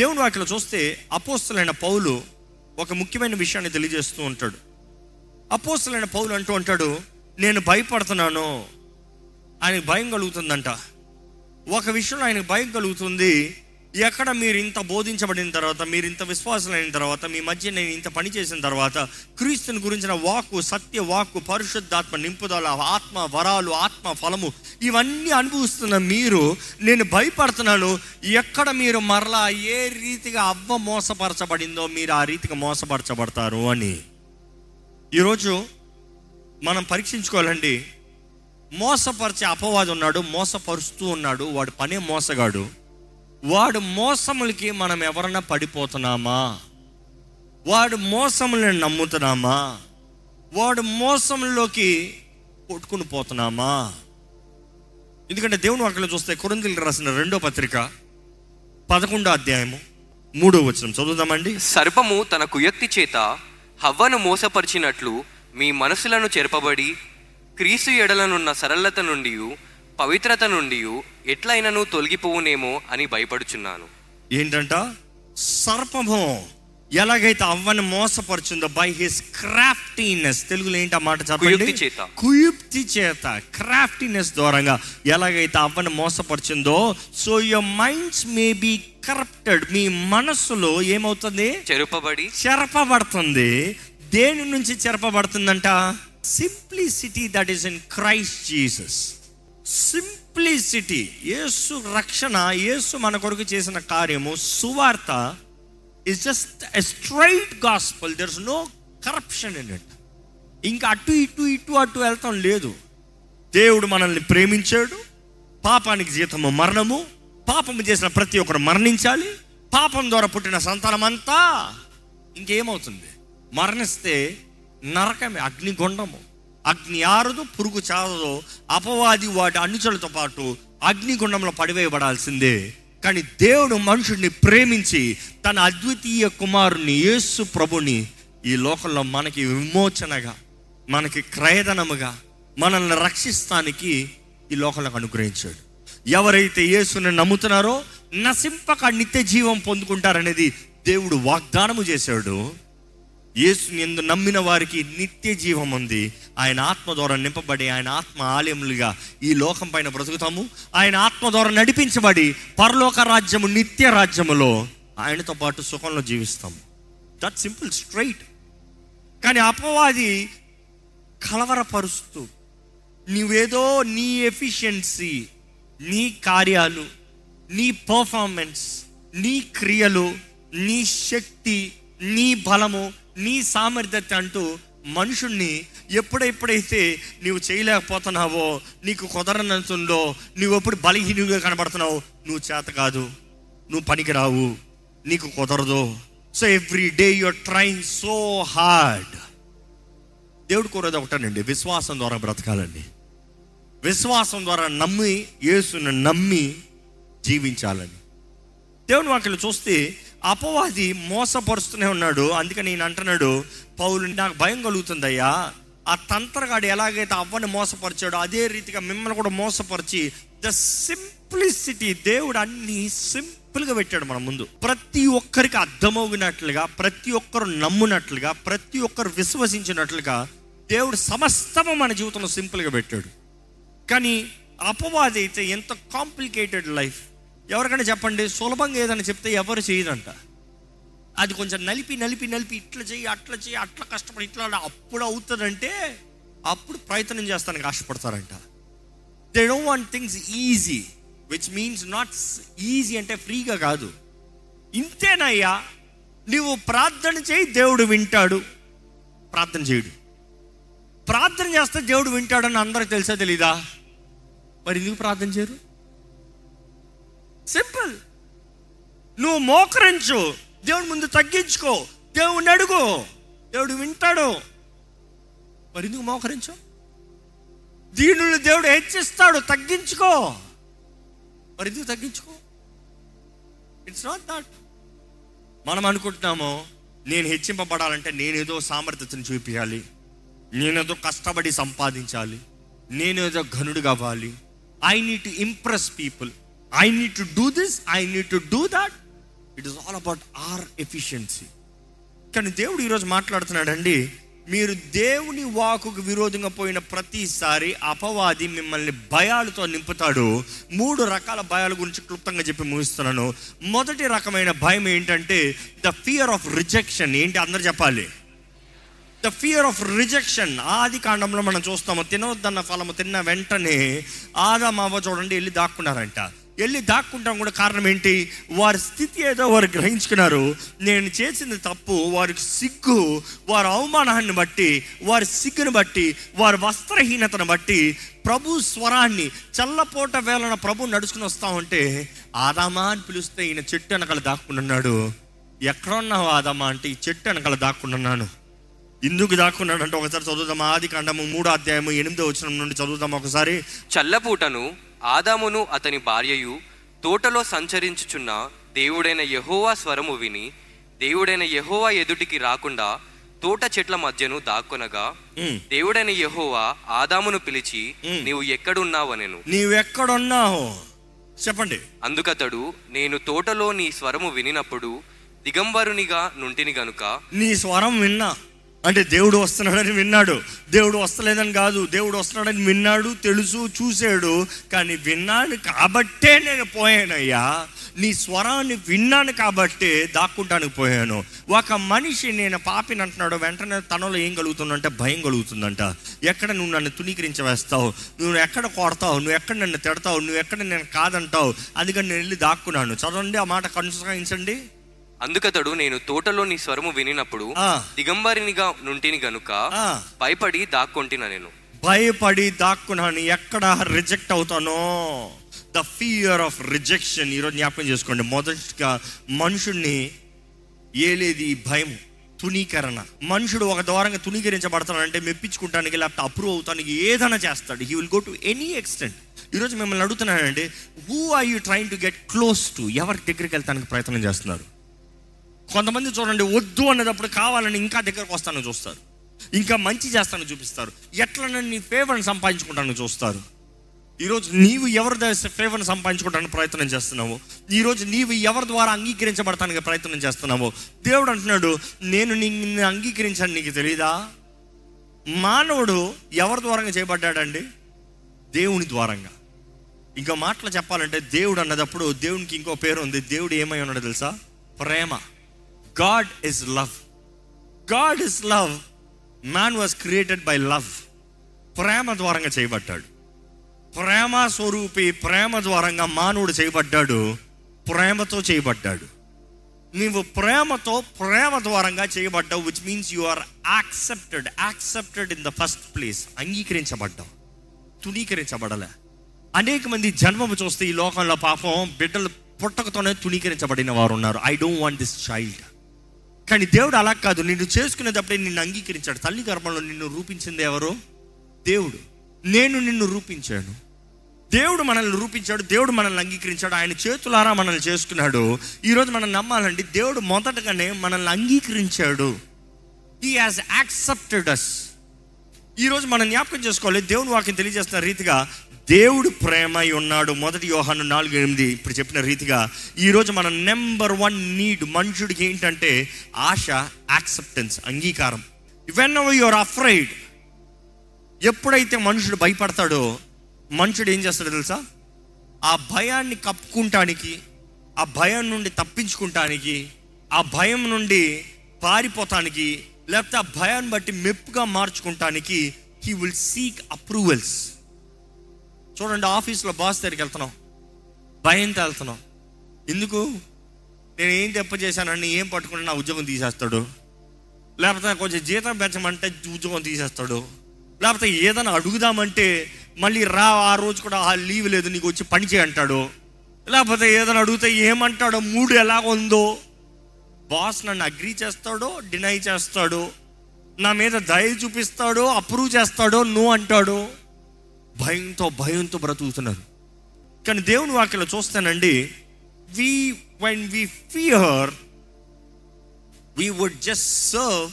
దేవుని వాటిలో చూస్తే అపోస్తులైన పౌలు ఒక ముఖ్యమైన విషయాన్ని తెలియజేస్తూ ఉంటాడు. అపోస్తులైన పౌలు అంటూ ఉంటాడు నేను భయపడుతున్నాను ఆయనకు భయం కలుగుతుందంట. ఒక విషయంలో ఆయనకు భయం కలుగుతుంది ఎక్కడ మీరు ఇంత బోధించబడిన తర్వాత మీరు ఇంత విశ్వాసులైన తర్వాత మీ మధ్య నేను ఇంత పని చేసిన తర్వాత క్రీస్తుని గురించిన వాక్కు సత్య వాక్కు పరిశుద్ధాత్మ నింపుదల ఆత్మ వరాలు ఆత్మ ఫలము ఇవన్నీ అనుభవిస్తున్న మీరు నేను భయపడుతున్నాను ఎక్కడ మీరు మరలా ఏ రీతిగా అవ్వ మోసపరచబడిందో మీరు ఆ రీతిగా మోసపరచబడతారు అని. ఈరోజు మనం పరీక్షించుకోవాలండి మోసపరిచే అపవాది ఉన్నాడు మోసపరుస్తూ ఉన్నాడు వాడు పనే మోసగాడు. వాడు మోసములకి మనం ఎవరన్నా పడిపోతున్నామా? వాడు మోసములను నమ్ముతున్నామా? వాడు మోసంలోకి కొట్టుకుని పోతున్నామా? ఎందుకంటే దేవుని వాక్యలో చూస్తే కొరందులు రాసిన రెండో పత్రిక పదకొండో అధ్యాయము మూడో వచనం. చదువుదామండి. సర్పము తన కుయక్తి చేత హవ్వను మోసపరిచినట్లు మీ మనసులను చెరపబడి క్రీసు ఎడలనున్న సరళత నుండి పవిత్రత నుండి ఎట్లయినను తొలగిపోవునేమో అని భయపడుచున్నాను. ఏంటంట? సర్పము ఎలాగైతే అవ్వని మోసపరుచుందో బై హిస్ క్రాఫ్టీనెస్ తెలుగులో ఏంటి ఆ మాట చెప్పండి? చేత. కుయుక్తి చేత. క్రాఫ్టీనెస్ ద్వారంగా ఎలాగైతే అవ్వని మోసపరిచిందో so your minds may be corrupted మీ మనస్సులో ఏమవుతుంది? చెరుపబడి. చెరపబడుతుంది. దేని నుంచి చెరపబడుతుందంట? Simplicity that is in Christ Jesus simplicity Yesu రక్షణ యేసు మన కొరకు చేసిన కార్యము సువార్త is just a straight gospel there is no corruption in it ఇంకా అటు ఇటు ఇటు అటు వెళ్తాం లేదు. దేవుడు మనల్ని ప్రేమించాడు. పాపానికి జీతము మరణము. పాపము చేసిన ప్రతి ఒక్కరు మరణించాలి. పాపం ద్వారా పుట్టిన సంతానం అంతా ఇంకేమవుతుంది? మరణిస్తే నరకమే అగ్నిగుండము. అగ్ని ఆరదు పురుగు చారదు అపవాది వాటి అనుచరులతో పాటు అగ్నిగుండంలో పడివేయబడాల్సిందే. కానీ దేవుడు మనుషుడిని ప్రేమించి తన అద్వితీయ కుమారుని యేసు ప్రభుని ఈ లోకంలో మనకి విమోచనగా మనకి క్రయధనముగా మనల్ని రక్షిస్తానికి ఈ లోకంలోకి అనుగ్రహించాడు. ఎవరైతే యేసుని నమ్ముతున్నారో నశింపక నిత్య జీవం పొందుకుంటారనేది దేవుడు వాగ్దానము చేశాడు. యేసుని ఎందు నమ్మిన వారికి నిత్య జీవం ఉంది. ఆయన ఆత్మ ద్వారా నింపబడి ఆయన ఆత్మ ఆలయములుగా ఈ లోకం పైన బ్రతుకుతాము. ఆయన ఆత్మ ద్వారా నడిపించబడి పరలోక రాజ్యము నిత్య రాజ్యములో ఆయనతో పాటు సుఖంలో జీవిస్తాము. దట్ సింపుల్ స్ట్రైట్ కానీ అపవాది కలవరపరుస్తూ నీవేదో నీ ఎఫిషియన్సీ నీ కార్యాలు నీ పర్ఫార్మెన్స్ నీ క్రియలు నీ శక్తి నీ బలము నీ సామర్థ్యత అంటూ మనుషుణ్ణి ఎప్పుడెప్పుడైతే నీవు చేయలేకపోతున్నావో నీకు కుదరనంతుందో నువ్వు ఎప్పుడు బలహీనంగా కనబడుతున్నావు నువ్వు చేత కాదు. నువ్వు పనికిరావు. నీకు కుదరదు. So every day you're trying so hard దేవుడు కోరేది ఒకటేనండి. విశ్వాసం ద్వారా బ్రతకాలండి. విశ్వాసం ద్వారా నమ్మి యేసుని నమ్మి జీవించాలని దేవుని వాక్యలు చూస్తే అపవాది మోసపరుస్తూనే ఉన్నాడు. అందుకని నేను అంటున్నాడు పౌలు నాకు భయం కలుగుతుందయ్యా. ఆ తంత్రగాడు ఎలాగైతే అవ్వని మోసపరిచాడో అదే రీతిగా మిమ్మల్ని కూడా మోసపరిచి ద సింప్లిసిటీ దేవుడు అన్ని సింపుల్గా పెట్టాడు మన ముందు. ప్రతి ఒక్కరికి అర్థమవునట్లుగా ప్రతి ఒక్కరు నమ్మునట్లుగా ప్రతి ఒక్కరు విశ్వసించినట్లుగా దేవుడు సమస్తము మన జీవితంలో సింపుల్గా పెట్టాడు. కానీ అపవాది అయితే ఎంత కాంప్లికేటెడ్ లైఫ్. ఎవరికైనా చెప్పండి సులభంగా ఏదైనా చెప్తే ఎవరు చేయదంట అది కొంచెం నలిపి నలిపి నలిపి ఇట్లా చెయ్యి అట్లా చెయ్యి అట్లా కష్టపడి ఇట్లా అప్పుడు అవుతుందంటే అప్పుడు ప్రయత్నం చేస్తానికి ఆశపడతారంట. They don't want things easy which means not easy అంటే ఫ్రీగా కాదు. ఇంతేనయ్యా నువ్వు ప్రార్థన చేయి దేవుడు వింటాడు. ప్రార్థన చేయడు. ప్రార్థన చేస్తే దేవుడు వింటాడని అందరికి తెలుసా తెలీదా? మరి ఎందుకు ప్రార్థన చేయరు? సింపుల్ నువ్వు మోకరించు. దేవుడి ముందు తగ్గించుకో. దేవుడిని అడుగు. దేవుడు వింటాడు. మరి ఎందుకు మోకరించు? దీనులు దేవుడు హెచ్చిస్తాడు. తగ్గించుకో. మరి ఎందుకు తగ్గించుకో? ఇట్స్ నాట్ దట్ మనం అనుకుంటున్నాము నేను హెచ్చింపబడాలంటే నేనేదో సామర్థ్యతను చూపించాలి నేనేదో కష్టపడి సంపాదించాలి. నేనేదో ఘనుడు కావాలి I need to impress people I need to do this I need to do that it is all about our efficiency కానీ దేవుడు ఈరోజు మాట్లాడుతున్నాడండి మీరు దేవుని వాకుకు విరోధంగా పోయిన ప్రతిసారి అపవాది మిమ్మల్ని భయాలతో నింపుతాడు. మూడు రకాల భయాల గురించి క్లుప్తంగా చెప్పి ముగిస్తున్నాను. మొదటి రకమైన భయం ఏంటంటే ద ఫియర్ ఆఫ్ రిజెక్షన్ ఏంటి అందరు చెప్పాలి? ద ఫియర్ ఆఫ్ రిజెక్షన్ ఆది కాండంలో మనం చూస్తాము తినవద్దన్న ఫలము తిన్న వెంటనే ఆదామావ చూడండి వెళ్ళి దాక్కున్నారంట. వెళ్ళి దాక్కుంటాం కూడా కారణం ఏంటి? వారి స్థితి ఏదో వారు గ్రహించుకున్నారు. నేను చేసింది తప్పు వారికి సిగ్గు వారి అవమానాన్ని బట్టి వారి సిగ్గును బట్టి వారి వస్త్రహీనతను బట్టి ప్రభు స్వరాన్ని చల్లపోట వేళన ప్రభు నడుచుకుని వస్తా ఉంటే ఆదామా అని పిలిస్తే ఈయన చెట్టు వెనకాల దాక్కున్నాడు ఎక్కడున్నావు ఆదామా అంటే ఈ చెట్టు వెనకాల దాక్కున్నాను ఎందుకు దాక్కున్నాడు అంటే ఒకసారి చదువుదాం ఆది కాండము మూడో అధ్యాయము ఎనిమిదో వచ్చిన నుండి చదువుదాం ఒకసారి? చల్లపూటను ఆదామును అతని భార్యయు తోటలో సంచరించుచున్న దేవుడైన యెహోవా స్వరము విని దేవుడైన యెహోవా ఎదుటికి రాకుండా తోట చెట్ల మధ్యను దాక్కొనగా. దేవుడైన యెహోవా ఆదామును పిలిచి. నీవు ఎక్కడున్నావనెను నీవెక్కడున్నావు చెప్పండి అందుకతడు నేను తోటలో నీ స్వరము వినినప్పుడు దిగంబరునిగా నుంటిని గనుక నీ స్వరం విన్నా అంటే దేవుడు వస్తున్నాడని విన్నాడు. దేవుడు వస్తలేదని కాదు. దేవుడు వస్తున్నాడని విన్నాడు తెలుసు చూశాడు. కానీ విన్నాను కాబట్టే నేను పోయానయ్యా. నీ స్వరాన్ని విన్నాను కాబట్టే దాక్కుంటానికి పోయాను. ఒక మనిషి నేను పాపిని అంటున్నాడు వెంటనే తనలో ఏం కలుగుతుందంటే భయం కలుగుతుందంట. ఎక్కడ నువ్వు నన్ను తునీకరించి వేస్తావు నువ్వు ఎక్కడ కొడతావు? నువ్వు ఎక్కడ నన్ను తిడతావు? నువ్వు ఎక్కడ నేను కాదంటావు? అందుకని నేను వెళ్ళి దాక్కున్నాను. చదవండి ఆ మాట కొనసాగించండి అందుకతడు నేను తోటలో నీ స్వరము వినినప్పుడు. దిగంబరినిగా నుంటిని గనుక. భయపడి దాక్కొంటిన నేను. భయపడి దాక్కున్నాను ఎక్కడ రిజెక్ట్ అవుతానో? ద ఫియర్ ఆఫ్ రిజెక్షన్ ఈరోజు జ్ఞాపకం చేసుకోండి. మొదటిగా మనుషుణ్ణి ఏలేది భయం తునీకరణ మనుషుడు ఒక ద్వారంగా తునీకరించబడతానంటే మెప్పించుకుంటానికి లేకపోతే అప్రూవ్ అవుతానికి ఏదైనా చేస్తాడు. He will go to any extent ఈరోజు మిమ్మల్ని అడుగుతున్నానంటే who are you trying to get close to ఎవరి దగ్గరికి వెళ్తానికి ప్రయత్నం చేస్తున్నారు? కొంతమంది చూడండి వద్దు అన్నదప్పుడు కావాలని ఇంకా దగ్గరకు వస్తాను చూస్తారు. ఇంకా మంచి చేస్తాను చూపిస్తారు. ఎట్లా నీ ఫేవర్ని సంపాదించుకుంటాను చూస్తారు. ఈరోజు నీవు ఎవరి ఫేవర్ని సంపాదించుకోవడానికి ప్రయత్నం చేస్తున్నావు? ఈరోజు నీవు ఎవరి ద్వారా అంగీకరించబడటానికి ప్రయత్నం చేస్తున్నావు? దేవుడు అంటున్నాడు నేను నిన్ను అంగీకరించాను నీకు తెలీదా? మానవుడు ఎవరి ద్వారంగా చేయబడ్డాడండి? దేవుని ద్వారంగా. ఇంకో మాటలు చెప్పాలంటే దేవుడు అన్నదప్పుడు దేవునికి ఇంకో పేరు ఉంది. దేవుడు ఏమై ఉన్నాడో తెలుసా? ప్రేమ. God is love God is love man was created by love ప్రేమ ద్వారంగా చేయబడ్డాడు. ప్రేమ స్వరూపి ప్రేమ ద్వారంగా మానవుడు చేయబడ్డాడు. ప్రేమతో చేయబడ్డాడు. నీవు ప్రేమతో ప్రేమ ద్వారంగా చేయబడ్డావు which means you are accepted accepted in the first place అంగీకరించబడ్డావు. తుణీకరించబడలే. అనేక మంది జన్మము చూస్తే ఈ లోకంలో పాపం బిడ్డలు పుట్టకతోనే తుణీకరించబడిన వారు ఉన్నారు I don't want this child కానీ దేవుడు అలా కాదు. నిన్ను చేసుకునేటప్పుడే నిన్ను అంగీకరించాడు. తల్లి గర్భంలో నిన్ను రూపించింది ఎవరు? దేవుడు. నేను నిన్ను రూపించాను. దేవుడు మనల్ని రూపించాడు. దేవుడు మనల్ని అంగీకరించాడు. ఆయన చేతులారా మనల్ని చేసుకున్నాడు. ఈరోజు మనం నమ్మాలండి దేవుడు మొదటగానే మనల్ని అంగీకరించాడు. హీ హాజ్ యాక్సెప్టెడ్ అస్ ఈరోజు మనం జ్ఞాపకం చేసుకోవాలి. దేవుని వాక్యం తెలియజేస్తున్న రీతిగా దేవుడు ప్రేమ అయి ఉన్నాడు. మొదటి యోహాను నాలుగు ఎనిమిది ఇప్పుడు చెప్పిన రీతిగా ఈరోజు మన నెంబర్ వన్ నీడ్ మనుషుడికి ఏంటంటే ఆశ యాక్సెప్టెన్స్ అంగీకారం. వెన్ యువర్ అఫ్రైడ్ ఎప్పుడైతే మనుషుడు భయపడతాడో మనుషుడు ఏం చేస్తాడో తెలుసా? ఆ భయాన్ని కప్పుకుంటానికి ఆ భయం నుండి తప్పించుకుంటానికి ఆ భయం నుండి పారిపోతానికి లేకపోతే ఆ భయాన్ని బట్టి మెప్పుగా మార్చుకుంటానికి హీ విల్ సీక్ అప్రూవల్స్ చూడండి ఆఫీస్లో బాస్ దగ్గరికి వెళ్తున్నాం. భయంతో వెళ్తున్నాం. ఎందుకు? నేను ఏం తప్పు చేశానని ఏం పట్టుకుంటే నా ఉద్యోగం తీసేస్తాడు. లేకపోతే కొంచెం జీతం పెంచమంటే ఉద్యోగం తీసేస్తాడు. లేకపోతే ఏదైనా అడుగుదామంటే మళ్ళీ రా ఆ రోజు కూడా ఆ లీవ్ లేదు నీకు వచ్చి పని చేయంటాడు లేకపోతే ఏదైనా అడిగితే ఏమంటాడో మూడు ఎలాగ ఉందో బాస్ నన్ను అగ్రీ చేస్తాడో డినై చేస్తాడో నా మీద దయ చూపిస్తాడో అప్రూవ్ చేస్తాడో నువ్వు అంటాడో. భయంతో భయంతో బ్రతుకుతున్నారు. కానీ దేవుని వాక్యలో చూస్తానండి we when we fear we would just serve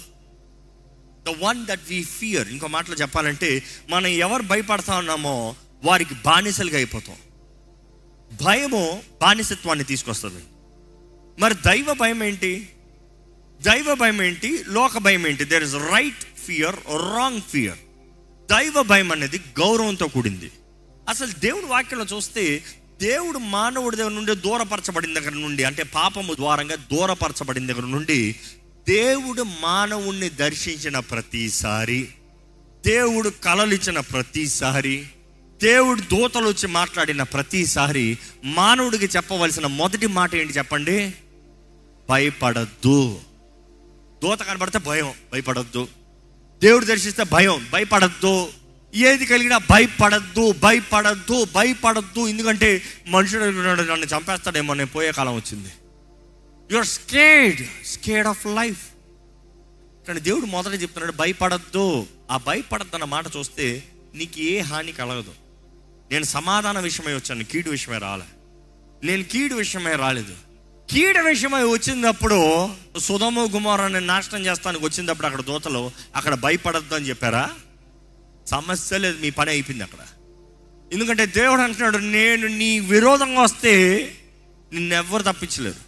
the one that we fear ఇంకో మాటలో చెప్పాలంటే మనం ఎవరు భయపడతా ఉన్నామో వారికి బానిసలుగా అయిపోతాం. భయము బానిసత్వాన్ని తీసుకొస్తుంది. మరి దైవ భయం ఏంటి? దైవ భయం ఏంటి? లోక భయం ఏంటి? There is right fear wrong fear దైవ భయం అనేది గౌరవంతో కూడింది. అసలు దేవుడు వాక్యంలో చూస్తే దేవుడు మానవుడి దగ్గర నుండి దూరపరచబడిన దగ్గర నుండి అంటే పాపము ద్వారంగా దూరపరచబడిన దగ్గర నుండి దేవుడు మానవుణ్ణి దర్శించిన ప్రతిసారి దేవుడు కలలిచ్చిన ప్రతిసారి దేవుడు దూతలు వచ్చి మాట్లాడిన ప్రతిసారి మానవుడికి చెప్పవలసిన మొదటి మాట ఏంటి చెప్పండి? భయపడద్దు. దూత కనబడితే భయం భయపడద్దు. దేవుడు దర్శిస్తే భయం భయపడద్దు. ఏది కలిగినా భయపడద్దు భయపడద్దు భయపడద్దు. ఎందుకంటే మనుషుడు నన్ను చంపేస్తాడేమో నేను పోయే కాలం వచ్చింది. You're scared scared of life కానీ దేవుడు మొదట చెప్తున్నాడు భయపడద్దు. ఆ భయపడద్దు అన్న మాట చూస్తే నీకు ఏ హాని కలగదు. నేను సమాధాన విషయమై వచ్చాను కీడు విషయమై రాలే. నేను కీడు విషయమై రాలేదు. కీడ విషయమై వచ్చినప్పుడు సుధము గుమారాన్ని నాశనం చేస్తానికి వచ్చినప్పుడు అక్కడ దూతలు అక్కడ భయపడద్దు అని చెప్పారా? సమస్య లేదు మీ పని అయిపోయింది అక్కడ. ఎందుకంటే దేవుడు అంటున్నాడు నేను నీ విరోధంగా వస్తే నిన్నెవ్వరు తప్పించలేరు.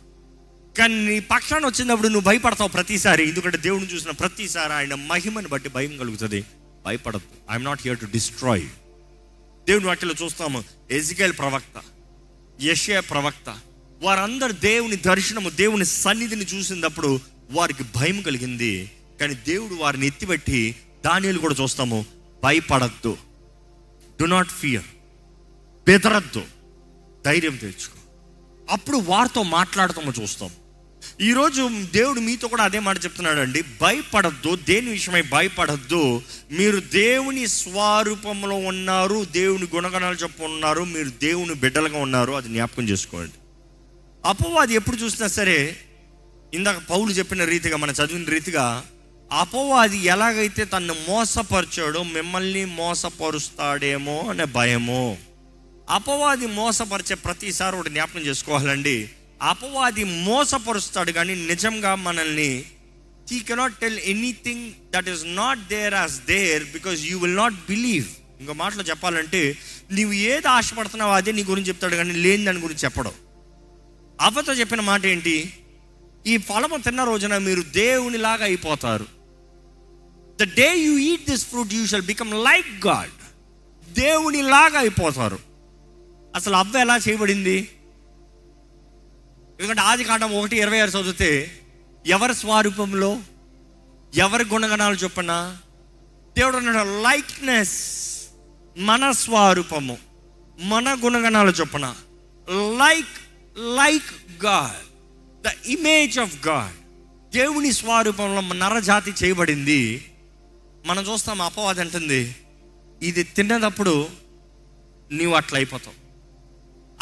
కానీ నీ పక్షాన్ని వచ్చినప్పుడు నువ్వు భయపడతావు ప్రతిసారి. ఎందుకంటే దేవుడిని చూసిన ప్రతిసారి ఆయన మహిమని బట్టి భయం కలుగుతుంది. భయపడద్దు. I'm not here to destroy దేవుని వాటిలో చూస్తాము ఎజికేల్ ప్రవక్త యషయ ప్రవక్త వారందరు దేవుని దర్శనము దేవుని సన్నిధిని చూసినప్పుడు వారికి భయం కలిగింది. కానీ దేవుడు వారిని ఎత్తిపెట్టి దానిలు కూడా చూస్తాము. భయపడద్దు. డు నాట్ ఫియర్ బెదరద్దు. ధైర్యం తెచ్చుకో. అప్పుడు వారితో మాట్లాడతాము చూస్తాం. ఈరోజు దేవుడు మీతో కూడా అదే మాట చెప్తున్నాడు అండి భయపడద్దు. దేని విషయమై భయపడద్దు? మీరు దేవుని స్వరూపంలో ఉన్నారు దేవుని గుణగణాలు చెప్పు ఉన్నారు మీరు దేవుని బిడ్డలుగా ఉన్నారు. అది జ్ఞాపకం చేసుకోండి. అపవాది ఎప్పుడు చూసినా సరే ఇందాక పౌలు చెప్పిన రీతిగా మనం చదివిన రీతిగా అపవాది ఎలాగైతే తను మోసపరిచాడో మిమ్మల్ని మోసపరుస్తాడేమో అనే భయము. అపవాది మోసపరిచే ప్రతిసారి ఒకటి జ్ఞాపకం చేసుకోవాలండి. అపవాది మోసపరుస్తాడు కానీ నిజంగా మనల్ని he cannot tell anything that is not there as there because you will not believe ఇంకో మాటలో చెప్పాలంటే నీవు ఏది ఆశపడుతున్నావో అదే నీ గురించి చెప్తాడు కానీ లేని దాని గురించి చెప్పడం. అవత చెప్పిన మాట ఏంటి? ఈ ఫలము తిన్న రోజున మీరు దేవునిలాగా అయిపోతారు. The day you eat this fruit you shall become like God దేవునిలాగా అయిపోతారు. అసలు అవ్వ ఎలా చేయబడింది? ఎందుకంటే ఆది కాండం ఒకటి ఇరవై ఆరు చదివితే ఎవరి స్వరూపంలో ఎవరి గుణగణాలు చొప్పున దేవుడు అన్నాడు లైక్నెస్ మన స్వరూపము మన గుణగణాలు చొప్పున like like God the image of God దేవుని స్వరూపంలో నరజాతి చేయబడింది. మనం చూస్తాం అపవాది అంటుంది ఇది తిన్నదప్పుడు నీవు అట్లా అయిపోతావు.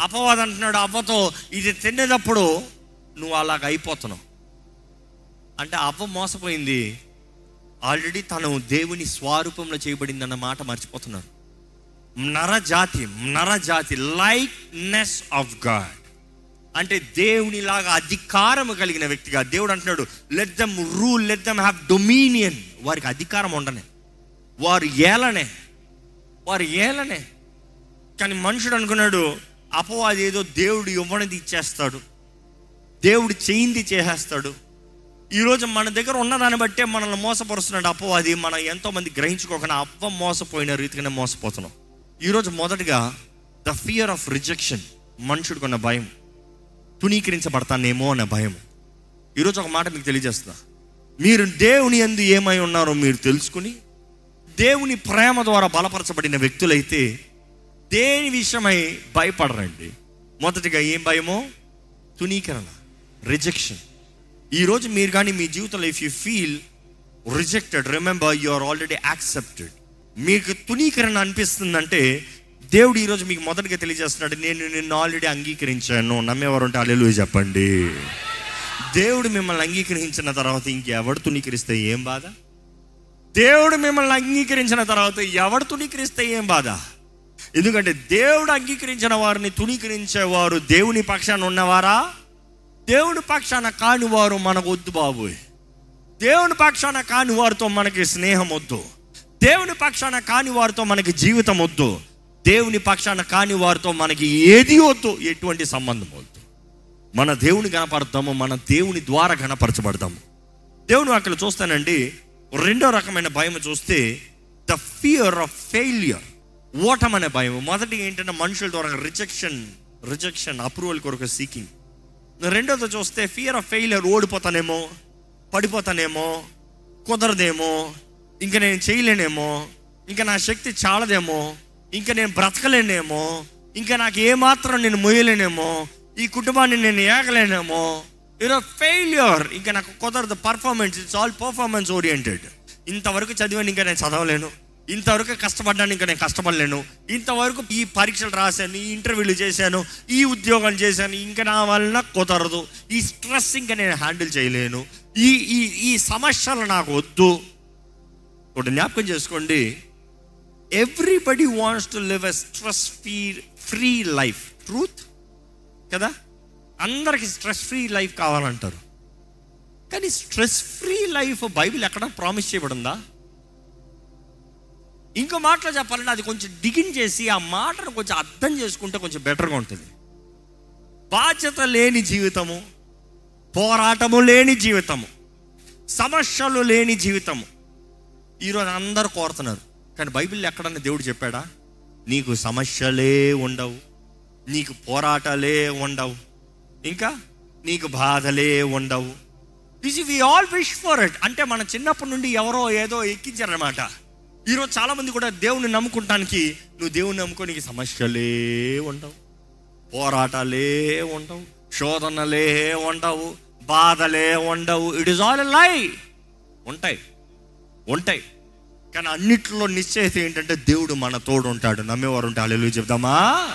అపవాది అంటున్నాడు అవ్వతో ఇది తినేటప్పుడు నువ్వు అలాగ అయిపోతున్నావు. అంటే అవ్వ మోసపోయింది. ఆల్రెడీ తను దేవుని స్వరూపంలో చేయబడింది అన్న మాట మర్చిపోతున్నారు. నరజాతి నరజాతి లైక్నెస్ ఆఫ్ గాడ్ అంటే దేవునిలాగా అధికారం కలిగిన వ్యక్తిగా దేవుడు అంటున్నాడు let them rule let them have dominion వారికి అధికారం ఉండనే. వారు ఏలనే. వారు ఏలనే. కానీ మనుషుడు అనుకున్నాడు అపవాది ఏదో దేవుడు ఇవ్వనిది ఇచ్చేస్తాడు. దేవుడు చేయింది చేసేస్తాడు. ఈరోజు మన దగ్గర ఉన్న దాన్ని బట్టే మనల్ని మోసపరుస్తున్నాడు అపవాది. మనం ఎంతోమంది గ్రహించుకోకుండా అవ్వ మోసపోయిన రీతిగానే మోసపోతున్నాం. ఈరోజు మొదటగా ద ఫియర్ ఆఫ్ రిజెక్షన్ మనుషుడికున్న భయం. తునీకరించబడతానేమో అనే భయం. ఈరోజు ఒక మాట మీకు తెలియజేస్తున్నా. మీరు దేవుని ఎందు ఏమై ఉన్నారో మీరు తెలుసుకుని దేవుని ప్రేమ ద్వారా బలపరచబడిన వ్యక్తులైతే దేని విషయమై భయపడరండి? మొదటిగా ఏం భయమో? తునీకరణ రిజెక్షన్ ఈరోజు మీరు కానీ మీ జీవితంలో if you feel rejected remember you are already accepted మీకు తునీకరణ అనిపిస్తుందంటే దేవుడు ఈరోజు మీకు మొదటిగా తెలియజేస్తున్నాడు నేను నిన్ను ఆల్రెడీ అంగీకరించాను. నమ్మేవారు ఉంటే అల్లెలు చెప్పండి. దేవుడు మిమ్మల్ని అంగీకరించిన తర్వాత ఇంకెవడు తునీకరిస్తే ఏం బాధ? దేవుడు మిమ్మల్ని అంగీకరించిన తర్వాత ఎవడు తునీకరిస్తే ఏం బాధ? ఎందుకంటే దేవుడు అంగీకరించిన వారిని తునీకరించేవారు దేవుని పక్షాన ఉన్నవారా? దేవుని పక్షాన కాని వారు మనకు వద్దు బాబు దేవుని పక్షాన కాని వారితో మనకి స్నేహం వద్దు. దేవుని పక్షాన కాని వారితో మనకి జీవితం వద్దు. దేవుని పక్షాన కాని వారితో మనకి ఏది వద్దు ఎటువంటి సంబంధం వద్దు. మన దేవుని కనపడతాము మన దేవుని ద్వారా కనపరచబడతాము. దేవుని అక్కడ చూస్తానండి రెండో రకమైన భయం చూస్తే ద ఫియర్ ఆఫ్ ఫెయిల్యూర్ ఓటం అనే భయం. మొదటి ఏంటంటే మనుషుల ద్వారా రిజెక్షన్ రిజెక్షన్ అప్రూవల్ కొరకు సీకింగ్ రెండోది చూస్తే ఫియర్ ఆఫ్ ఫెయిలియర్ ఓడిపోతానేమో పడిపోతానేమో కుదరదేమో ఇంకా నేను చేయలేనేమో ఇంకా నా శక్తి చాలదేమో ఇంకా నేను బ్రతకలేనేమో ఇంకా నాకు ఏమాత్రం నేను మొయ్యలేనేమో ఈ కుటుంబాన్ని నేను ఏగలేనేమో యూనో ఫెయిల్యూర్ ఇంకా నాకు కుదరదు performance it's all performance oriented ఇంతవరకు చదివాను ఇంకా నేను చదవలేను. ఇంతవరకు కష్టపడ్డాను ఇంకా నేను కష్టపడలేను. ఇంతవరకు ఈ పరీక్షలు రాశాను ఈ ఇంటర్వ్యూలు చేశాను ఈ ఉద్యోగం చేశాను ఇంకా నా వలన కుదరదు. ఈ స్ట్రెస్ ఇంకా నేను హ్యాండిల్ చేయలేను. ఈ ఈ ఈ సమస్యలు నాకు వద్దు. ఒకటి జ్ఞాపకం చేసుకోండి. Everybody wants to live a stress free free life truth కదా? అందరికి స్ట్రెస్ ఫ్రీ లైఫ్ కావాలంటారు. కానీ స్ట్రెస్ ఫ్రీ లైఫ్ బైబిల్ ఎక్కడ ప్రామిస్ చేయబడిందా? ఇంకో మాటలో చెప్పాలంటే అది కొంచెం డిగిన్ చేసి ఆ మాటను కొంచెం అర్థం చేసుకుంటే కొంచెం బెటర్గా ఉంటుంది. బాధ్యత లేని జీవితము పోరాటము లేని జీవితము సమస్యలు లేని జీవితము. ఈరోజు అందరూ కోరుతున్నారు. కానీ బైబిల్ ఎక్కడన్నా దేవుడు చెప్పాడా? నీకు సమస్యలే ఉండవు. నీకు పోరాటాలే ఉండవు. ఇంకా నీకు బాధలే ఉండవు. This we all wish for it అంటే మన చిన్నప్పటి నుండి ఎవరో ఏదో ఎక్కించారనమాట ఈరోజు చాలా మంది కూడా దేవుని నమ్ముకుంటానికి నువ్వు దేవుని నమ్ముకో నీకు సమస్యలే ఉండవు. పోరాటాలే ఉండవు. శోధనలే ఉండవు. బాధలే ఉండవు. ఇట్ ఇస్ ఆల్ లై ఉంటాయి. ఉంటాయి. కానీ అన్నిట్లో నిశ్చయిత ఏంటంటే దేవుడు మన తోడు ఉంటాడు నమ్మేవారు ఉంటే అల్లెలు చెప్దామా?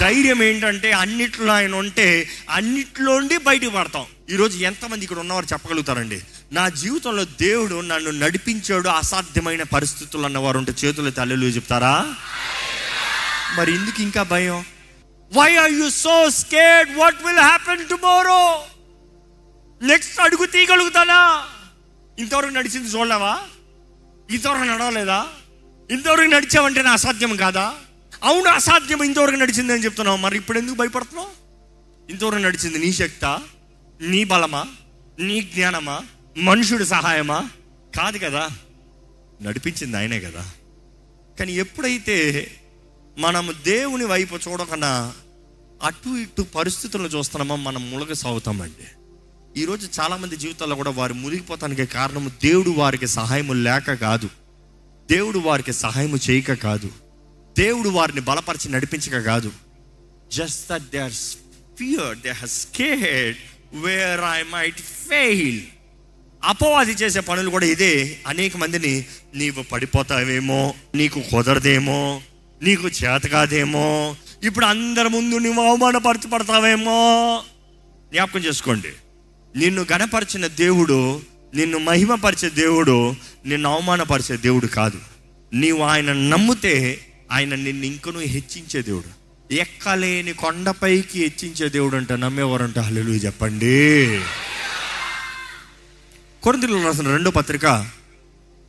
ధైర్యం ఏంటంటే అన్నిట్లో ఆయన ఉంటే అన్నిట్లోండి బయటకు పడతాం. ఈరోజు ఎంతమంది ఇక్కడ ఉన్నవారు చెప్పగలుగుతారండి? నా జీవితంలో దేవుడు నన్ను నడిపించాడు అసాధ్యమైన పరిస్థితులు అన్నవారు ఉంటే చేతులు తల్లిలు చెప్తారా? మరి ఎందుకు ఇంకా భయం? Why are you so scared what will happen tomorrow next అడుగు తీయగలుగుతానా? ఇంతవరకు నడిచింది చూడలేవా? ఇంతవరకు నడవలేదా? ఇంతవరకు నడిచావంటే నా అసాధ్యం కాదా? అవును అసాధ్యం. ఇంతవరకు నడిచింది అని చెప్తున్నావు. మరి ఇప్పుడు ఎందుకు భయపడుతున్నావు? ఇంతవరకు నడిచింది నీ శక్త? నీ బలమా? నీ జ్ఞానమా? మనుషుడి సహాయమా? కాదు కదా. నడిపించింది ఆయనే కదా. కానీ ఎప్పుడైతే మనము దేవుని వైపు చూడకుండా అటు ఇటు పరిస్థితులను చూస్తున్నామో మనం ములగ సాగుతామండి. ఈరోజు చాలామంది జీవితాల్లో కూడా వారు మునిగిపోతానికి కారణము దేవుడు వారికి సహాయము లేక కాదు. దేవుడు వారికి సహాయము చేయక కాదు. దేవుడు వారిని బలపరిచి నడిపించక కాదు. Just that they are fear they had where I might fail అపవాది చేసే పనులు కూడా ఇదే. అనేక మందిని నీవు పడిపోతావేమో నీకు కుదరదేమో నీకు చేత కాదేమో ఇప్పుడు అందరి ముందు నువ్వు అవమానపరచబడతావేమో. జ్ఞాపకం చేసుకోండి. నిన్ను గణపరిచిన దేవుడు నిన్ను మహిమపరిచే దేవుడు నిన్ను అవమానపరిచే దేవుడు కాదు. నీవు ఆయన నమ్మితే ఆయన నిన్ను ఇంకనూ హెచ్చించే దేవుడు. ఎక్కలేని కొండపైకి హెచ్చించే దేవుడు అంట నమ్మేవారంట. హల్లు చెప్పండి. కొరింథీయులకు రాసిన రెండో పత్రిక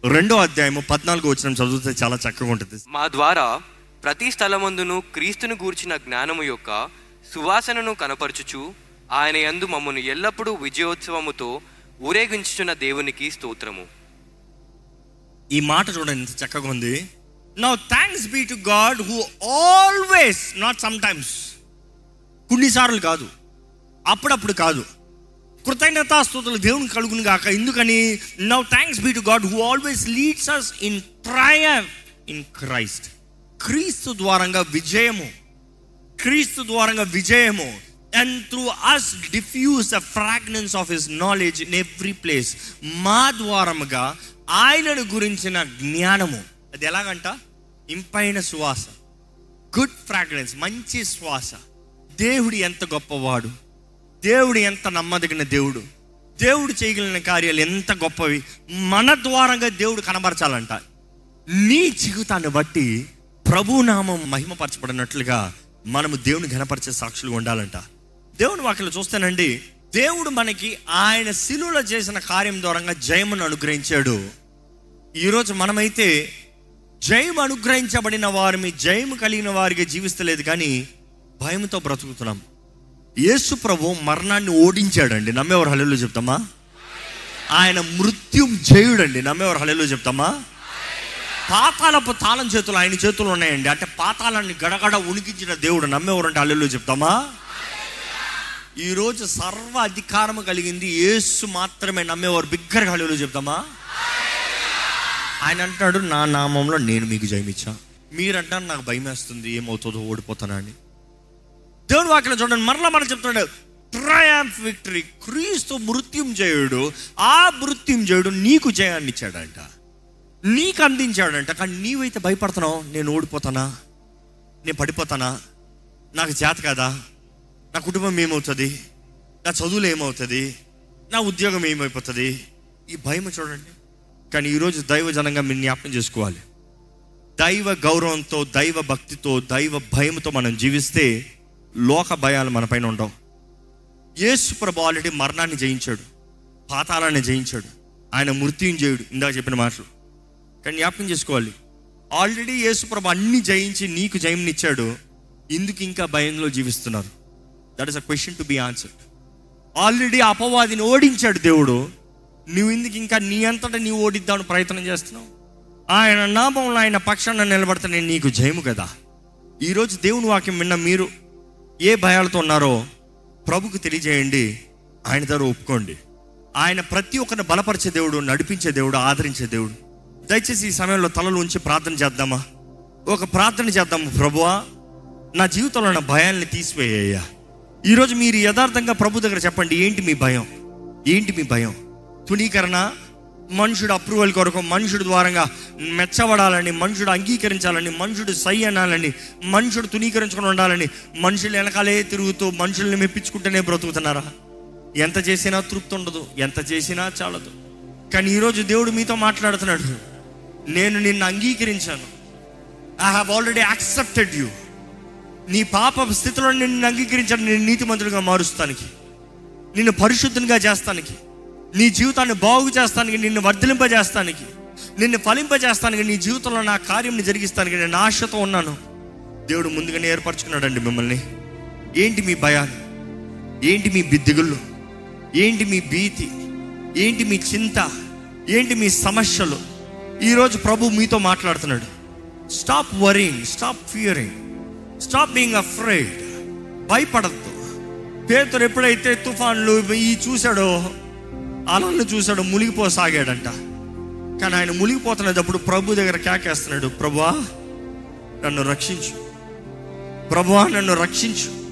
రెండో అధ్యాయము పద్నాలుగు వచ్చిన చదివితే చాలా చక్కగా ఉంటుంది. మా ద్వారా ప్రతి స్థలమందును క్రీస్తును గూర్చిన జ్ఞానము యొక్క సువాసనను కనపరచుచు ఆయన యందు మమ్మను ఎల్లప్పుడూ విజయోత్సవముతో ఊరేగించుచున్న దేవునికి స్తోత్రము. ఈ మాట చూడండి ఎంత చక్కగా ఉంది. Now thanks be to God who always not sometimes కొన్నిసార్లు కాదు అప్పుడప్పుడు కాదు కృతజ్ఞతాస్తుతులు దేవుని కలుగును గాక. ఎందుకని? Now thanks be to God who always leads us in trial in Christ క్రీస్తు ద్వారంగా విజయము క్రీస్తు ద్వారంగా విజయము and through us diffuse the fragrance of his knowledge in every place మా ద్వారముగా ఆయనను గురించిన జ్ఞానము. అది ఎలాగంట? ఇంపైన సువాస. గుడ్ ఫ్రాగ్రెన్స్ మంచి శ్వాస దేవుడు ఎంత గొప్పవాడు. దేవుడు ఎంత నమ్మదగిన దేవుడు. దేవుడు చేయగలిగిన కార్యాలు ఎంత గొప్పవి. మన ద్వారంగా దేవుడు కనబరచాలంట. నీ జీవితాన్ని బట్టి ప్రభునామం మహిమపరచబడినట్లుగా మనము దేవుని ఘనపరిచే సాక్షులు ఉండాలంట. దేవుని వాక్యలో చూస్తానండి దేవుడు మనకి ఆయన శిలువలో చేసిన కార్యం ద్వారా జయమును అనుగ్రహించాడు. ఈరోజు మనమైతే జయం అనుగ్రహించబడిన వారిని జయము కలిగిన వారికి జీవిస్తలేదు కానీ భయంతో బ్రతుకుతున్నాం. యేసు ప్రభు మరణాన్ని ఓడించాడండి నమ్మేవారు హల్లెలూయా చెప్తామా? ఆయన మృత్యుం జయుడండి నమ్మేవారు హల్లెలూయా చెప్తామా? పాతాలపు తాళం చేతులు ఆయన చేతులు ఉన్నాయండి అంటే పాతాళాన్ని గడగడ ఉనికించిన దేవుడు నమ్మేవారు అంటే హల్లెలూయా చెప్తామా? ఈరోజు సర్వ అధికారము కలిగింది యేసు మాత్రమే నమ్మేవారు. బిగ్గరగా హల్లెలూయా చెప్తామా ఆయన అంటాడు నా నామంలో నేను మీకు జయమిచ్చా. మీరంటారు నాకు భయం వేస్తుంది ఏమవుతుందో ఓడిపోతానా అని. దేవుడు వాక్యం చూడండి మరలా మనం చెప్తున్నాడు ట్రయాంఫ్ విక్టరీ క్రీస్తు మృత్యుంజయుడు ఆ మృత్యుంజయుడు నీకు జయాన్ని ఇచ్చాడంట. నీకు అందించాడంట. కానీ నీవైతే భయపడుతున్నావు నేను ఓడిపోతానా? నేను పడిపోతానా? నాకు చేత కదా? నా కుటుంబం ఏమవుతుంది? నా చదువులు ఏమవుతుంది? నా ఉద్యోగం ఏమైపోతుంది? ఈ భయం చూడండి. కానీ ఈరోజు దైవ జనంగా మీరు జ్ఞాపకం చేసుకోవాలి. దైవ గౌరవంతో దైవ భక్తితో దైవ భయంతో మనం జీవిస్తే లోక భయాలు మన పైన ఉండవు. యేసు ప్రభు ఆల్రెడీ మరణాన్ని జయించాడు. పాతాళాన్ని జయించాడు. ఆయన మృత్యుంజయుడు ఇందాక చెప్పిన మాటలు. కానీ జ్ఞాపకం చేసుకోవాలి. ఆల్రెడీ యేసు ప్రభు అన్ని జయించి నీకు జయంనిచ్చాడు ఇందుకు ఇంకా భయంలో జీవిస్తున్నారు. That is a question to be answer already అపవాదిని ఓడించాడు దేవుడు. నువ్వు ఇందుకు ఇంకా నీ అంతటా నీవు ఓడిద్దామని ప్రయత్నం చేస్తున్నావు? ఆయన నామంలో ఆయన పక్షాన నిలబడితే నీకు జయము కదా. ఈరోజు దేవుని వాక్యం విన్న మీరు ఏ భయాలతో ఉన్నారో ప్రభుకు తెలియజేయండి. ఆయన దగ్గర ఒప్పుకోండి. ఆయన ప్రతి ఒక్కరిని బలపరిచే దేవుడు నడిపించే దేవుడు ఆదరించే దేవుడు. దయచేసి ఈ సమయంలో తలలు ఉంచి ప్రార్థన చేద్దామా? ఒక ప్రార్థన చేద్దాము ప్రభువా. నా జీవితంలో ఉన్న భయాల్ని తీసివేయ్యా ఈరోజు మీరు యథార్థంగా ప్రభు దగ్గర చెప్పండి ఏంటి మీ భయం? ఏంటి మీ భయం? తునీకరణ మనుషుడు అప్రూవల్ కొరకు మనుషుడు ద్వారంగా మెచ్చబడాలని మనుషుడు అంగీకరించాలని మనుషుడు సై అనాలని మనుషుడు తునీకరించుకుని ఉండాలని మనుషులు వెనకాలే తిరుగుతూ మనుషుల్ని మెప్పించుకుంటేనే బ్రతుకుతున్నారా? ఎంత చేసినా తృప్తి ఉండదు ఎంత చేసినా చాలదు. కానీ ఈరోజు దేవుడు మీతో మాట్లాడుతున్నాడు. నేను నిన్ను అంగీకరించాను. I have already accepted you నీ పాప స్థితిలో నిన్ను అంగీకరించడం నేను నీతిమంతుడిగా మారుస్తానికి నిన్ను పరిశుద్ధంగా చేస్తానికి నీ జీవితాన్ని బాగు చేస్తానికి నిన్ను వర్ధలింపజేస్తానికి నిన్ను ఫలింపజేస్తానికి నీ జీవితంలో నా కార్యం జరిగిస్తానికి నేను ఆశతో ఉన్నాను. దేవుడు ముందుగానే ఏర్పరచుకున్నాడండి మిమ్మల్ని. ఏంటి మీ భయాలు? ఏంటి మీ బిద్దిగుళ్ళు? ఏంటి మీ భీతి? ఏంటి మీ చింత? ఏంటి మీ సమస్యలు? ఈరోజు ప్రభు మీతో మాట్లాడుతున్నాడు. Stop worrying stop fearing stop being afraid భయపడద్దు. పేతురు ఎప్పుడైతే తుఫాన్లు ఈ చూశాడో అలలు చూశాడో మునిగిపోసాగాడంట. కానీ ఆయన మునిగిపోతున్నప్పుడు ప్రభు దగ్గర కేకేస్తున్నాడు ప్రభువా నన్ను రక్షించు. ప్రభువా నన్ను రక్షించు.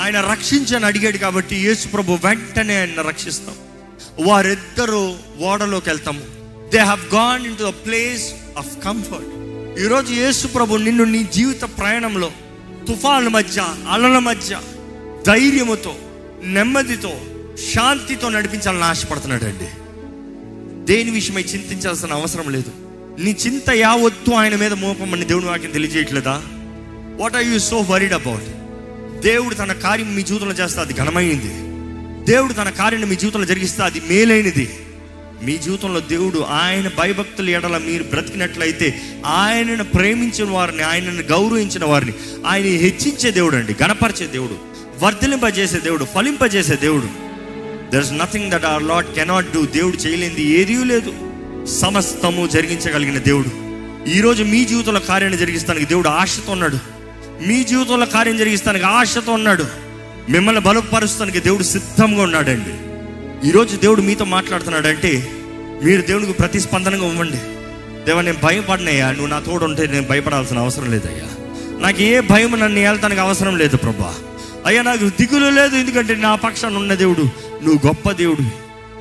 ఆయన రక్షించని అడిగాడు కాబట్టి యేసు ప్రభు వెంటనే ఆయన రక్షిస్తాం. వారిద్దరూ ఓడలోకి వెళ్తాము they have gone into the place of comfort ఈరోజు యేసు ప్రభు నిన్ను నీ జీవిత ప్రయాణంలో తుఫాన్ల మధ్య అలల మధ్య ధైర్యముతో నెమ్మదితో శాంతితో నడిపించాలని ఆశపడుతున్నాడు అండి దేని విషయమై చింతించాల్సిన అవసరం లేదు. నీ చింత యావత్తు ఆయన మీద మోపమని దేవుని వాక్యం తెలియజేయట్లేదా? What are you so worried about దేవుడు తన కార్యం మీ జీవితంలో చేస్తే అది ఘనమైనది దేవుడు తన కార్యాన్ని మీ జీవితంలో జరిగిస్తే అది మేలైనది. మీ జీవితంలో దేవుడు ఆయన భయభక్తుల ఎడల మీరు బ్రతికినట్లయితే ఆయనను ప్రేమించిన వారిని ఆయనను గౌరవించిన వారిని ఆయన హెచ్చించే దేవుడు అండి గణపరిచే దేవుడు వర్ధలింపజేసే దేవుడు ఫలింపజేసే దేవుడు. There is nothing that our Lord cannot do దేవుడు చేయలేనిది ఏదీ లేదు. సమస్తము జరిగించగలిగిన దేవుడు. ఈరోజు మీ జీవితంలో కార్యాన్ని జరిగిస్తానికి దేవుడు ఆశతో ఉన్నాడు. మీ జీవితంలో కార్యం జరిగిస్తానికి ఆశతో ఉన్నాడు. మిమ్మల్ని బలపరుస్తానికి దేవుడు సిద్ధంగా ఉన్నాడండి. ఈరోజు దేవుడు మీతో మాట్లాడుతున్నాడంటే మీరు దేవునికి ప్రతిస్పందనగా ఇవ్వండి. దేవా నేను భయపడినయ్యా. నువ్వు నా తోడు ఉంటే నేను భయపడాల్సిన అవసరం లేదయ్యా. నాకు ఏ భయం నన్ను ఏళ్తానికి అవసరం లేదు ప్రభా. అయ్యా నాకు దిగులు లేదు ఎందుకంటే నా పక్షాన ఉన్న దేవుడు నువ్వు గొప్ప దేవుడు.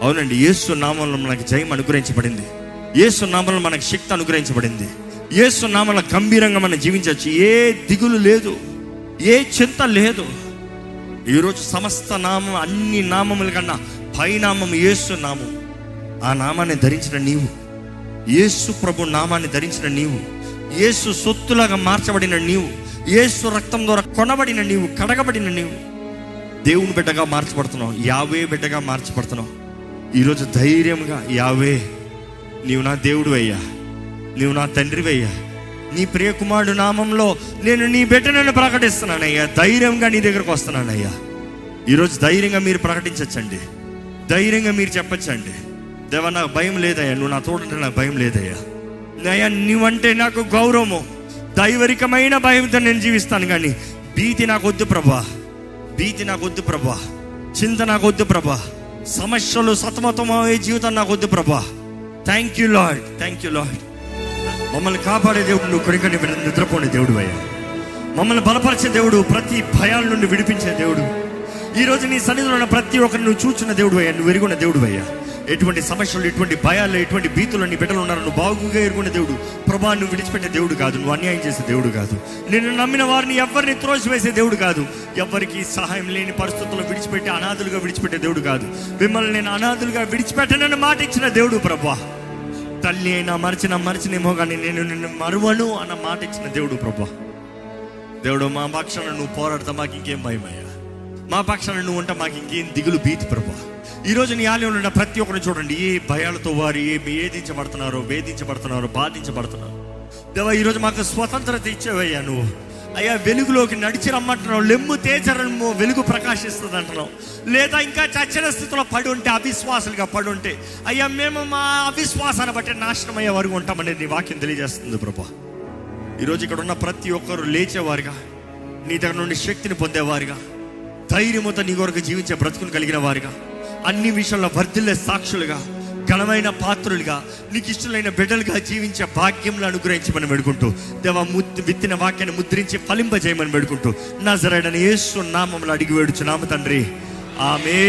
అవునండి యేసు నామంలో మనకు జయం అనుగ్రహించబడింది. యేసు నామంలో మనకు శక్తి అనుగ్రహించబడింది. యేసు నామంలో గంభీరంగా మనం జీవించవచ్చు. ఏ దిగులు లేదు ఏ చింత లేదు. ఈరోజు సమస్త నామం అన్ని నామముల కన్నా పైనామం యేసు నామం. ఆ నామాన్ని ధరించిన నీవు. యేసు ప్రభు నామాన్ని ధరించిన నీవు. యేసు సొత్తులాగా మార్చబడిన నీవు. యేసు రక్తం ద్వారా కొనబడిన నీవు కడగబడిన నీవు. దేవుని బిడ్డగా మార్చబడుతున్నావు. యావే బిడ్డగా మార్చబడుతున్నావు. ఈరోజు ధైర్యంగా యావే నీవు నా దేవుడు అయ్యా నీవు నా తండ్రివయ్యా. నీ ప్రియకుమారుడు నామంలో నేను నీ బిడ్డనని ప్రకటిస్తున్నానయ్యా. ధైర్యంగా నీ దగ్గరకు వస్తున్నానయ్యా. ఈరోజు ధైర్యంగా మీరు ప్రకటించచ్చండి. ధైర్యంగా మీరు చెప్పచ్చండి. దేవా నాకు భయం లేదయ్యా. నువ్వు నా తోడంటే నాకు భయం లేదయ్యా. అయ్యా నువ్వంటే నాకు గౌరవము. దైవరికమైన భయంతో నేను జీవిస్తాను కానీ భీతి నాకు వద్దు ప్రభా. భీతి నాకు వద్దు ప్రభా. చింత నాకు వద్దు ప్రభా. సమస్యలు సతమతమయ్యే జీవితం నాకు వద్దు ప్రభా. Thank you Lord thank you Lord మమ్మల్ని కాపాడే దేవుడు నువ్వు కొడుక నిద్రపోని దేవుడు అయ్యా. మమ్మల్ని బలపరిచే దేవుడు ప్రతి భయాల నుండి విడిపించే దేవుడు. ఈ రోజు నీ సన్నిధిలో ఉన్న ప్రతి ఒక్కరిని నువ్వు చూచిన దేవుడు అయ్యా నువ్వు ఎరుగున్న దేవుడు అయ్యా ఎటువంటి సమస్యలు ఎటువంటి భయాలు ఎటువంటి భీతులు నీ బిడ్డలు ఉన్నారు నువ్వు బాగుగా ఎరుగున్న దేవుడు. ప్రభా నువ్వు విడిచిపెట్టే దేవుడు కాదు నువ్వు అన్యాయం చేసే దేవుడు కాదు. నిన్ను నమ్మిన వారిని ఎవరిని త్రోసివేసే దేవుడు కాదు. ఎవరికి సహాయం లేని పరిస్థితుల్లో విడిచిపెట్టి అనాథులుగా విడిచిపెట్టే దేవుడు కాదు. మిమ్మల్ని నేను అనాథులుగా విడిచిపెట్టనని మాట ఇచ్చిన దేవుడు ప్రభా. తల్లి అయినా మరిచిన మరిచినేమో కానీ నేను నిన్ను మరువను అన్న మాట ఇచ్చిన దేవుడు ప్రభా. దేవుడు మా పక్షాన నువ్వు పోరాడతా మాకు ఇంకేం భయమయ్యా. మా పక్షాన నువ్వు ఉంటా మాకు ఇంకేం దిగులు భీతి ప్రభా. ఈరోజు నీ ఆలయంలో ఉన్న ప్రతి ఒక్కరిని చూడండి ఏ భయాలతో వారు ఏ వేధించబడుతున్నారో వేధించబడుతున్నారో బాధించబడుతున్నారు. దేవా ఈరోజు మాకు స్వతంత్రత ఇచ్చేవయ్యా నువ్వు. అయ్యా వెలుగులోకి నడిచి రమ్మంటున్నావు లెమ్ము తేజరము వెలుగు ప్రకాశిస్తుంది అంటున్నావు. లేదా ఇంకా చచ్చిన స్థితిలో పడి ఉంటే అవిశ్వాసులుగా పడి ఉంటే అయ్యా మేము మా అవిశ్వాసాన్ని బట్టి నాశనం అయ్యే వరకు ఉంటామనేది నీ వాక్యం తెలియజేస్తుంది ప్రభా. ఈరోజు ఇక్కడ ఉన్న ప్రతి ఒక్కరు లేచేవారుగా నీ దగ్గర నుండి శక్తిని పొందేవారుగా ధైర్యముతో నీ కొరకు జీవించే బ్రతుకును కలిగిన వారుగా. అన్ని విషయంలో వర్ధిల్లే సాక్షులుగా ఘనమైన పాత్రులుగా నీకు ఇష్టమైన బిడ్డలుగా జీవించే భాగ్యంలో అనుగ్రహించమని పెడుకుంటూ దేవ విత్తిన వాక్యాన్ని ముద్రించి ఫలింపజేయమని పెడుకుంటూ నజరైన యేసు నామములు అడిగి వేడుచు నామ తండ్రి. ఆమె